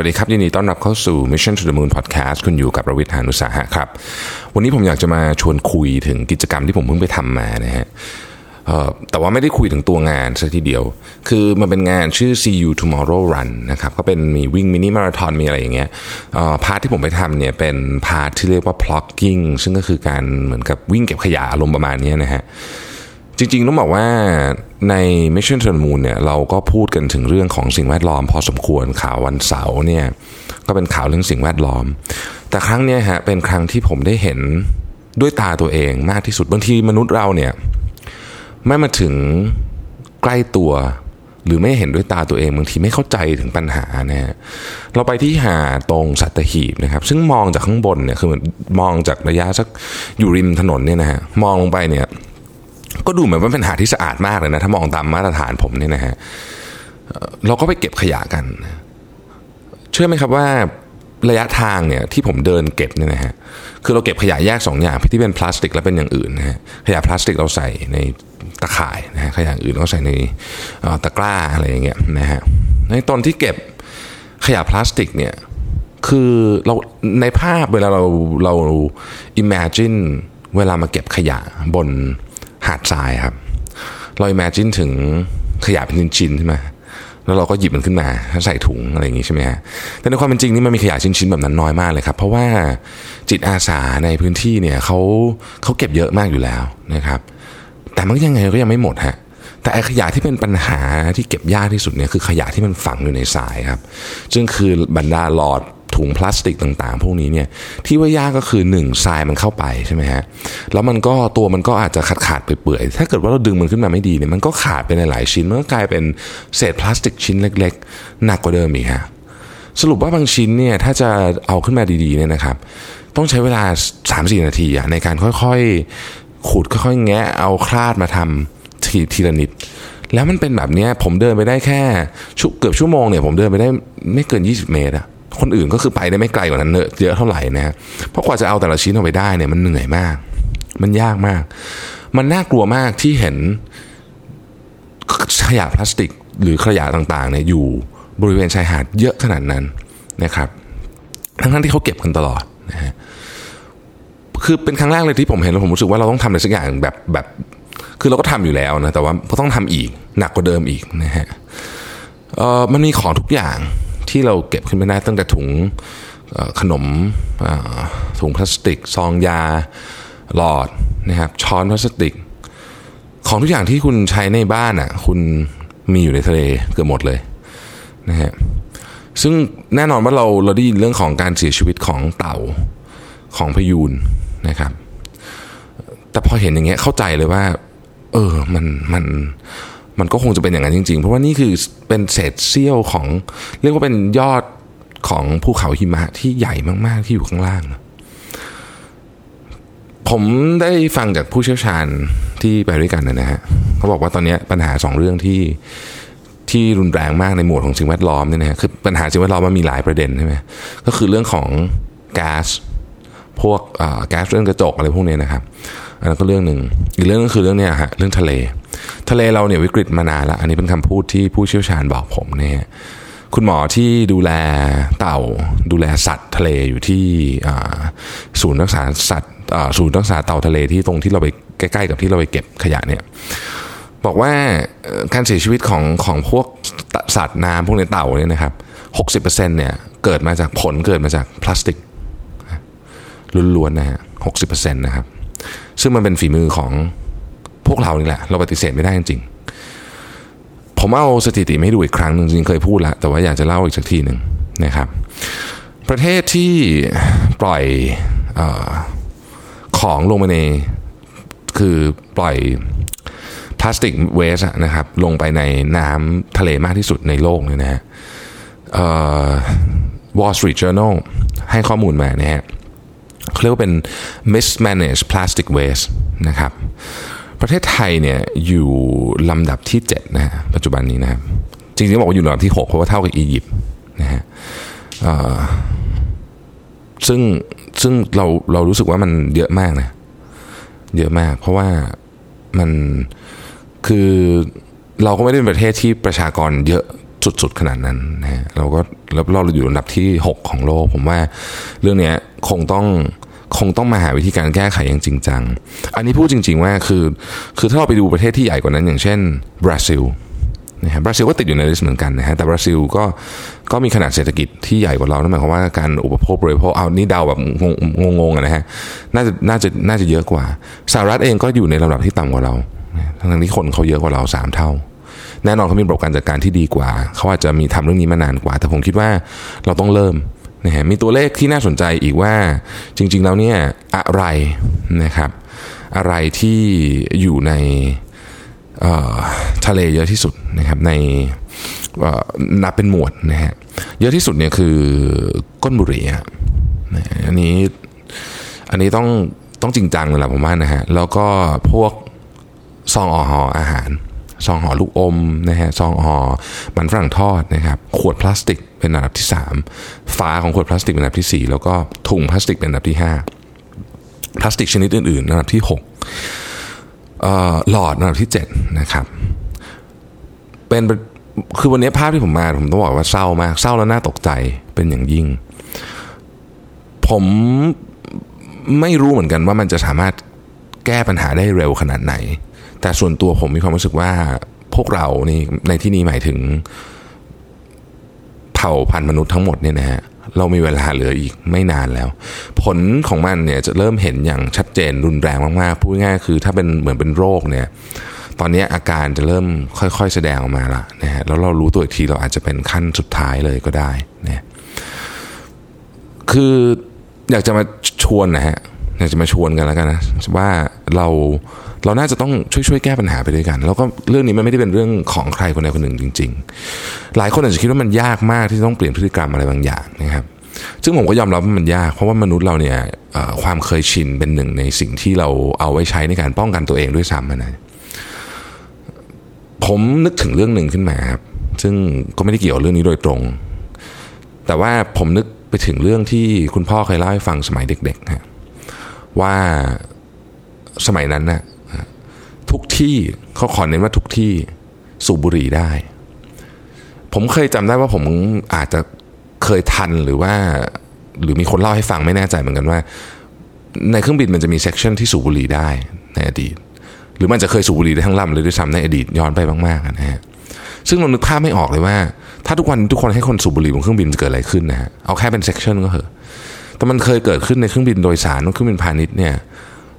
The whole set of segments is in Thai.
วัสดีครับ ยินดีต้อนรับเข้าสู่ Mission to the Moon Podcast คุณอยู่กับรวิศ หาญอุตสาหะครับ วันนี้ผมอยากจะมาชวนคุยถึงกิจกรรมที่ผมเพิ่งไปทำมานะฮะแต่ว่าไม่ได้คุยถึงตัวงานซะทีเดียว คือมันเป็นงานชื่อ See You Tomorrow Run นะครับ ก็เป็นมีวิ่งมินิมาราธอนมีอะไรอย่างเงี้ย part ที่ผมไปทำเนี่ยเป็นพาร์ทที่เรียกว่า plugging ซึ่งก็คือการเหมือนกับวิ่งเก็บขยะอารมณ์ประมาณนี้นะฮะ จริงๆต้องบอกว่าใน Mission to the Moon เนี่ยเราก็พูดกันถึงเรื่องของสิ่งแวดล้อม พอสมควรข่าววันเสาร์เนี่ยก็เป็นข่าวเรื่องสิ่งแวดล้อม แต่ครั้งนี้ฮะเป็นครั้งที่ผมได้เห็นด้วยตาตัวเองมากที่สุดบางทีมนุษย์เราเนี่ยไม่มาถึงใกล้ตัวหรือไม่เห็นด้วยตาตัวเองบางทีไม่เข้าใจถึงปัญหานะฮะเราไปที่หาตรงสัตหีบนะครับ ซึ่งมองจากข้างบนเนี่ยคือมองจากระยะสักอยู่ริมถนนเนี่ยนะฮะมองลงไปเนี่ย ก็ดูเหมือนว่าเป็นหาดที่สะอาดมากเลยนะถ้ามองตามมาตรฐานผมเนี่ยนะฮะเราก็ไปเก็บขยะกัน เชื่อไหมครับว่าระยะทางเนี่ยที่ผมเดินเก็บเนี่ยนะฮะคือเราเก็บขยะแยก2ออย่างที่เป็นพลาสติกและเป็นอย่างอื่นนะฮะขยะพลาสติกเราใส่ในตะข่ายนะฮะขยะอื่นเราใส่ในตะกร้าอะไรอย่างเงี้ยนะฮะในตอนที่เก็บขยะพลาสติกเนี่ยคือเราในภาพเวลาเราเรา imagine เวลามาเก็บขยะบน หาดทรายครับ เรา imagine ถึงขยะเป็นชิ้นๆใช่ไหมแล้วเราก็หยิบมันขึ้นมาใส่ถุงอะไรอย่างงี้ใช่ไหมฮะแต่ในความเป็นจริงนี่มันมีขยะชิ้นๆแบบนั้นน้อยมากเลยครับ เพราะว่าจิตอาสาในพื้นที่เนี่ยเขาเขาเก็บเยอะมากอยู่แล้วนะครับ แต่มันยังไงก็ยังไม่หมดฮะแต่ไอขยะที่เป็นปัญหาที่เก็บยากที่สุดเนี่ยคือขยะที่มันฝังอยู่ในทรายครับ ซึ่งคือบรรดาหลอด ถุงพลาสติกต่างๆ พวกนี้เนี่ยที่ว่ายากก็คือหนึ่งทรายมันเข้าไปใช่ไหมฮะแล้วมันก็ตัวมันก็อาจจะขาดขาดเปื่อยๆถ้าเกิดว่าเราดึงมันขึ้นมาไม่ดีเนี่ยมันก็ขาดไปในหลายชิ้นมันก็กลายเป็นเศษพลาสติกชิ้นเล็ก ๆ หนักกว่าเดิมอีกฮะสรุปว่าบางชิ้นเนี่ยถ้าจะเอาขึ้นมาดีๆเนี่ยนะครับ ต้องใช้เวลา 3-4 นาทีในการค่อยๆขูดค่อยๆ แงะเอาคลาดมาทำทีทีละนิดแล้วมันเป็นแบบนี้ผมเดินไปได้แค่เกือบชั่วโมงเนี่ยผมเดินไปได้ไม่เกิน 20 เมตรอะ คนอื่นก็คือไปได้ไม่ไกลกว่านั้นเยอะเท่าไหร่นะเพราะกว่าจะเอาแต่ละชิ้นออกไปได้เนี่ยมันเหนื่อยมาก มันยากมาก มันน่ากลัวมากที่เห็นขยะพลาสติก หรือขยะต่างๆเนี่ยอยู่บริเวณชายหาดเยอะขนาดนั้นนะครับทั้งๆที่เขาเก็บกันตลอดนะฮะคือเป็นครั้งแรกเลยที่ผมเห็นแล้วผมรู้สึกว่าเราต้องทำอะไรสักอย่างแบบแบบ คือเราก็ทำอยู่แล้วนะแต่ว่าก็ต้องทำอีกหนักกว่าเดิมอีกนะฮะเออมันมีของทุกอย่าง ที่เราเก็บขึ้นมาได้ตั้งแต่ถุงขนมถุงพลาสติก ซองยาหลอดนะครับช้อนพลาสติก ของทุกอย่างที่คุณใช้ในบ้านอะคุณมีอยู่ในทะเลเกือบหมดเลยนะฮะซึ่งแน่นอนว่าเราเราได้ยินเรื่องของการเสียชีวิตของเต่าของพยูนนะครับ แต่พอเห็นอย่างเงี้ยเข้าใจเลยว่า เออมันมัน มันก็คงจะเป็นอย่างนั้นจริงๆ เพราะว่านี่คือเป็นเศษเสี้ยวของ เรียกว่าเป็นยอดของภูเขาหิมะที่ใหญ่มากๆที่อยู่ข้างล่างผมได้ฟังจากผู้เชี่ยวชาญที่ไปด้วยกันนะฮะเขาบอกว่าตอนนี้ปัญหาสองเรื่องที่ที่รุนแรงมากในหมวดของสิ่งแวดล้อมเนี่ยนะฮะคือปัญหาสิ่งแวดล้อมมันมีหลายประเด็นใช่ไหมก็คือเรื่องของแก๊าซพวกแก๊สเรื่องกระจกอะไรพวกนี้นะครับ อันนั้นก็เรื่องหนึ่งอีกเรื่องนึงคือเรื่องเนี้ยฮะเรื่องทะเล ทะเลเราเนี่ยวิกฤตมานานแล้วอันนี้เป็นคำพูดที่ผู้เชี่ยวชาญบอกผมเนี่ยคุณหมอที่ดูแลเต่า ดูแลสัตว์ทะเลอยู่ที่ศูนย์รักษาสัตว์ศูนย์รักษาเต่าทะเลที่ตรงที่เราไปใกล้ๆกับที่เราไปเก็บขยะเนี่ยบอกว่าการเสียชีวิตของของพวกสัตว์น้ำพวกในเต่าเนี่ยนะครับหกสิบเปอร์เซ็นเนี่ยเกิดมาจากผลเกิดมาจากพลาสติกล้วนๆนะฮะหกสิบเปอร์เซ็นต์นะครับ ซึ่งมันเป็นฝีมือของพวกเรานี่แหละ เราปฏิเสธไม่ได้จริงๆผมเอาสถิติไม่ดูอีกครั้งหนึ่งจริงเคยพูดแล้ว แต่ว่าอยากจะเล่าอีกสักทีหนึ่งนะครับ ประเทศที่ปล่อยอของลงมาในคือปล่อยพลาสติกเวสนะครับลงไปในน้ำทะเลมากที่สุดในโลกเลยนะฮะ Wall Street Journal ให้ข้อมูลมานะฮะ เขาเรียกว่าเป็น mismanaged plastic waste นะครับ ประเทศไทยเนี่ยอยู่ลำดับที่ 7 นะฮะปัจจุบันนี้นะครับ จริงๆบอกว่าอยู่ลำดับที่ 6 เพราะว่าเท่ากับอียิปต์นะฮะซึ่งซึ่งเราเรารู้สึกว่ามันเยอะมากนะเยอะมาก เพราะว่ามันคือเราก็ไม่ได้เป็นประเทศที่ประชากรเยอะ สุดๆขนาดนั้นนะฮะเราก็แล้วเราอยู่อันดับที่ 6 ของโลก ผมว่าเรื่องนี้คงต้องคงต้องมาหาวิธีการแก้ไขอย่างจริงจัง อันนี้พูดจริง ๆ ว่าคือคือถ้าเราไปดูประเทศที่ใหญ่กว่านั้น อย่างเช่นบราซิลนะฮะบราซิลก็ติดอยู่ในลิสต์เหมือนกันนะฮะแต่บราซิลก็ก็มีขนาดเศรษฐกิจที่ใหญ่กว่าเรานั่นหมายความว่าการอุปโภคบริโภคเอานี่เดาแบบงงๆนะฮะน่าจะน่าจะน่าจะเยอะกว่าสหรัฐเองก็อยู่ในระดับที่ต่ำกว่าเราทั้งที่คนเขาเยอะกว่าเราสามเท่า แน่นอนเขามีระบบการจัดการที่ดีกว่า เขาอาจจะมีทำเรื่องนี้มานานกว่า แต่ผมคิดว่าเราต้องเริ่มนะฮะมีตัวเลขที่น่าสนใจอีกว่า จริง ๆ แล้วเนี่ยอะไรนะครับ อะไรที่อยู่ในทะเลเยอะที่สุดนะครับในนับเป็นหมวดนะฮะเยอะที่สุดเนี่ยคือก้นบุหรี่อันนี้อันนี้ต้องต้องจริงจังเลยแหละผมว่านะฮะแล้วก็พวกซองออหออาหาร ซองห่อลูกอมนะฮะซองห่อมันฝรั่งทอดนะครับขวดพลาสติกเป็นอันดับที่ 3 ฝาของขวดพลาสติกเป็นอันดับที่ 4 แล้วก็ถุงพลาสติกเป็นอันดับที่ 5 พลาสติกชนิดอื่นๆอันดับที่6หลอดอันดับที่ 7 นะครับ เป็นคือวันนี้ภาพที่ผมมาผมต้องบอกว่าเศร้ามากเศร้าแล้วน่าตกใจเป็นอย่างยิ่ง ผมไม่รู้เหมือนกันว่ามันจะสามารถ แก้ปัญหาได้เร็วขนาดไหน แต่ส่วนตัวผมมีความรู้สึกว่าพวกเรานี่ในที่นี้หมายถึง เผ่าพันธุ์มนุษย์ทั้งหมดเนี่ยนะฮะเรามีเวลาเหลืออีกไม่นานแล้ว ผลของมันเนี่ยจะเริ่มเห็นอย่างชัดเจนรุนแรงมากๆพูดง่ายคือถ้าเป็นเหมือนเป็นโรคเนี่ย ตอนนี้อาการจะเริ่มค่อยๆแสดงออกมาละนะฮะแล้วเรารู้ตัวอีกทีเราอาจจะเป็นขั้นสุดท้ายเลยก็ได้นะคืออยากจะมาชวนนะฮะ อยากจะมาชวนกันแล้วกันนะว่าเราเราน่าจะต้องช่วยช่วยแก้ปัญหาไปด้วยกัน แล้วก็เรื่องนี้มันไม่ได้เป็นเรื่องของใครคนใดคนหนึ่งจริง ๆ หลายคนอาจจะคิดว่ามันยากมากที่ต้องเปลี่ยนพฤติกรรมอะไรบางอย่างนะครับ ซึ่งผมก็ยอมรับว่ามันยาก เพราะว่ามนุษย์เราเนี่ยความเคยชินเป็นหนึ่งในสิ่งที่เราเอาไว้ใช้ในการป้องกันตัวเองด้วยซ้ำนะผมนึกถึงเรื่องหนึ่งขึ้นมาครับซึ่งก็ไม่ได้เกี่ยวเรื่องนี้โดยตรง แต่ว่าผมนึกไปถึงเรื่องที่คุณพ่อเคยเล่าให้ฟังสมัยเด็กๆนะ ว่าสมัยนั้นนะ่ะทุกที่เขาขอเน้นว่าทุกที่สูบบุหรี่ได้ ผมเคยจำได้ว่าผมอาจจะเคยทันหรือว่า หรือมีคนเล่าให้ฟังไม่แน่ใจเหมือนกันว่า ในเครื่องบินมันจะมี section ที่สูบบุหรี่ได้ในอดีต หรือมันจะเคยสูบบุหรี่ได้ทั้งลำเลยด้วยซ้ำในอดีตย้อนไปมากๆนะฮะซึ่งเรานึกภาพไม่ออกเลยว่า ถ้าทุกวันทุกคนให้คนสูบบุหรี่บนเครื่องบินจะเกิดอะไรขึ้นนะฮะเอาแค่เป็น section ก็เถอะ แต่มันเคยเกิดขึ้นในเครื่องบินโดยสารเครื่องบินพาณิชย์เนี่ย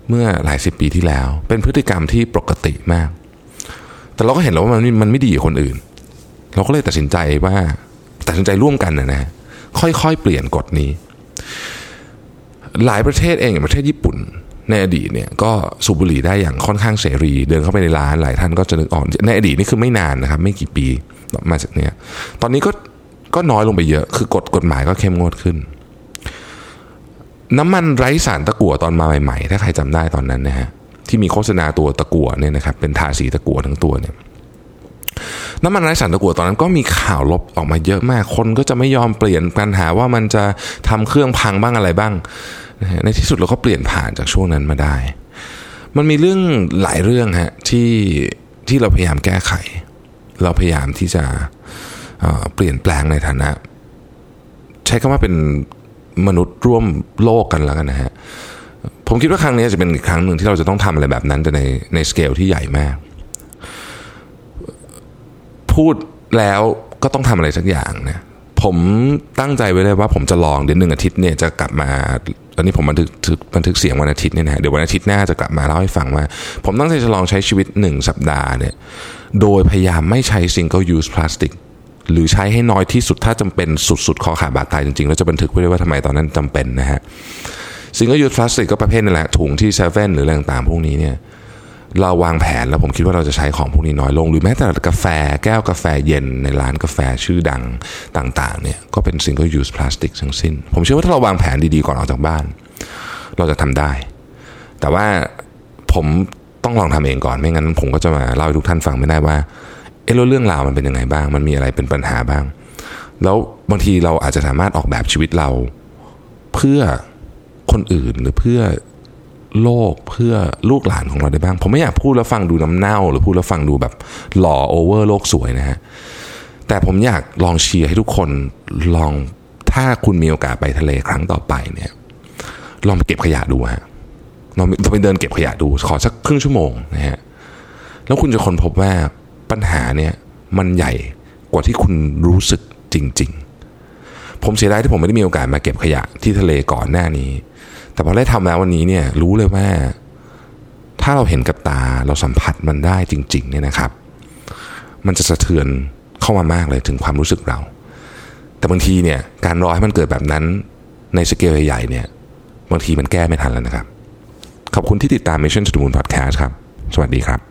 เมื่อหลายสิบปีที่แล้ว เป็นพฤติกรรมที่ปกติมาก แต่เราก็เห็นแล้วว่ามันมันไม่ดีกับคนอื่น เราก็เลยตัดสินใจว่าตัดสินใจร่วมกันนะนะค่อยๆ เปลี่ยนกฎนี้ หลายประเทศเองอย่างประเทศญี่ปุ่นในอดีตเนี่ยก็สูบบุหรี่ได้อย่างค่อนข้างเสรี เดินเข้าไปในร้านหลายท่านก็จะนึกออกในอดีตนี่คือไม่นานนะครับ ไม่กี่ปีมาจากเนี้ยตอนนี้ก็ก็น้อยลงไปเยอะคือกฎกฎหมายก็เข้มงวดขึ้น น้ำมันไร้สารตะกั่วตอนมาใหม่ๆ ถ้าใครจำได้ตอนนั้นนะฮะที่มีโฆษณาตัวตะกั่วเนี่ยนะครับเป็นทาสีตะกั่วทั้งตัวเนี่ยน้ำมันไร้สารตะกั่วตอนนั้นก็มีข่าวลบออกมาเยอะมาก คนก็จะไม่ยอมเปลี่ยนปัญหาว่ามันจะทำเครื่องพังบ้างอะไรบ้าง ในที่สุดเราก็เปลี่ยนผ่านจากช่วงนั้นมาได้ มันมีเรื่องหลายเรื่องฮะที่ที่เราพยายามแก้ไข เราพยายามที่จะเปลี่ยนแปลงในฐานะ ใช้คำว่าเป็น มนุษย์ร่วมโลกกันแล้วกันนะฮะผมคิดว่าครั้งนี้จะเป็นอีกครั้งหนึ่งที่เราจะต้องทำอะไรแบบนั้นแต่ในในสเกลที่ใหญ่มาก พูดแล้วก็ต้องทำอะไรสักอย่างนะผมตั้งใจไว้เลยว่าผมจะลองเดือนหนึ่งอาทิตย์เนี่ยจะกลับมาตอนนี้ผมบันทึกบันทึกเสียงวันอาทิตย์เนี่ยนะเดี๋ยววันอาทิตย์หน้าจะกลับมาเล่าให้ฟังว่า ผมตั้งใจจะลองใช้ชีวิตหนึ่งสัปดาห์เนี่ยโดยพยายามไม่ใช้ single use plastic หรือใช้ให้น้อยที่สุดถ้าจำเป็นสุดๆ คอขาดบาดตายจริงๆ แล้วจะบันทึกไว้เลยว่าทำไมตอนนั้นจำเป็นนะฮะสิ่งก็ยูพลาสติกก็ประเภทนั่นแหละถุงที่เซเว่นหรืออะไรต่างๆพวกนี้เนี่ยเราวางแผนแล้วผมคิดว่าเราจะใช้ของพวกนี้น้อยลง หรือแม้แต่กาแฟแก้วกาแฟเย็นในร้านกาแฟชื่อดังต่างๆเนี่ยก็เป็นสิ่งก็ยูสพลาสติกทั้งสิ้น ผมเชื่อว่าถ้าเราวางแผนดีๆก่อนออกจากบ้าน เราจะทำได้ แต่ว่าผมต้องลองทำเองก่อนไม่งั้นผมก็จะมาเล่าให้ทุกท่านฟังไม่ได้ว่า เออเรื่องราวมันเป็นยังไงบ้าง มันมีอะไรเป็นปัญหาบ้าง แล้วบางทีเราอาจจะสามารถออกแบบชีวิตเรา เพื่อคนอื่นหรือเพื่อโลกเพื่อลูกหลานของเราได้บ้าง ผมไม่อยากพูดแล้วฟังดูน้ำเน่า หรือพูดแล้วฟังดูแบบหล่อโอเวอร์โลกสวยนะฮะแต่ผมอยากลองเชียร์ให้ทุกคนลองถ้าคุณมีโอกาสไปทะเลครั้งต่อไปเนี่ยลองไปเก็บขยะดูฮะลองไปเดินเก็บขยะดู ขอสักครึ่งชั่วโมงนะฮะแล้วคุณจะค้นพบว่า ปัญหาเนี่ยมันใหญ่กว่าที่คุณรู้สึกจริง ๆ ผมเสียดายที่ผมไม่ได้มีโอกาสมาเก็บขยะที่ทะเลก่อนหน้านี้ แต่พอได้ทำแล้ววันนี้เนี่ยรู้เลยว่า ถ้าเราเห็นกับตาเราสัมผัสมันได้จริงๆเนี่ยนะครับ มันจะสะเทือนเข้ามามากเลยถึงความรู้สึกเรา แต่บางทีเนี่ยการรอให้มันเกิดแบบนั้นในสเกลใหญ่ๆเนี่ยบางทีมันแก้ไม่ทันแล้วนะครับ ขอบคุณที่ติดตาม Mission to the Moon Podcast ครับ สวัสดีครับ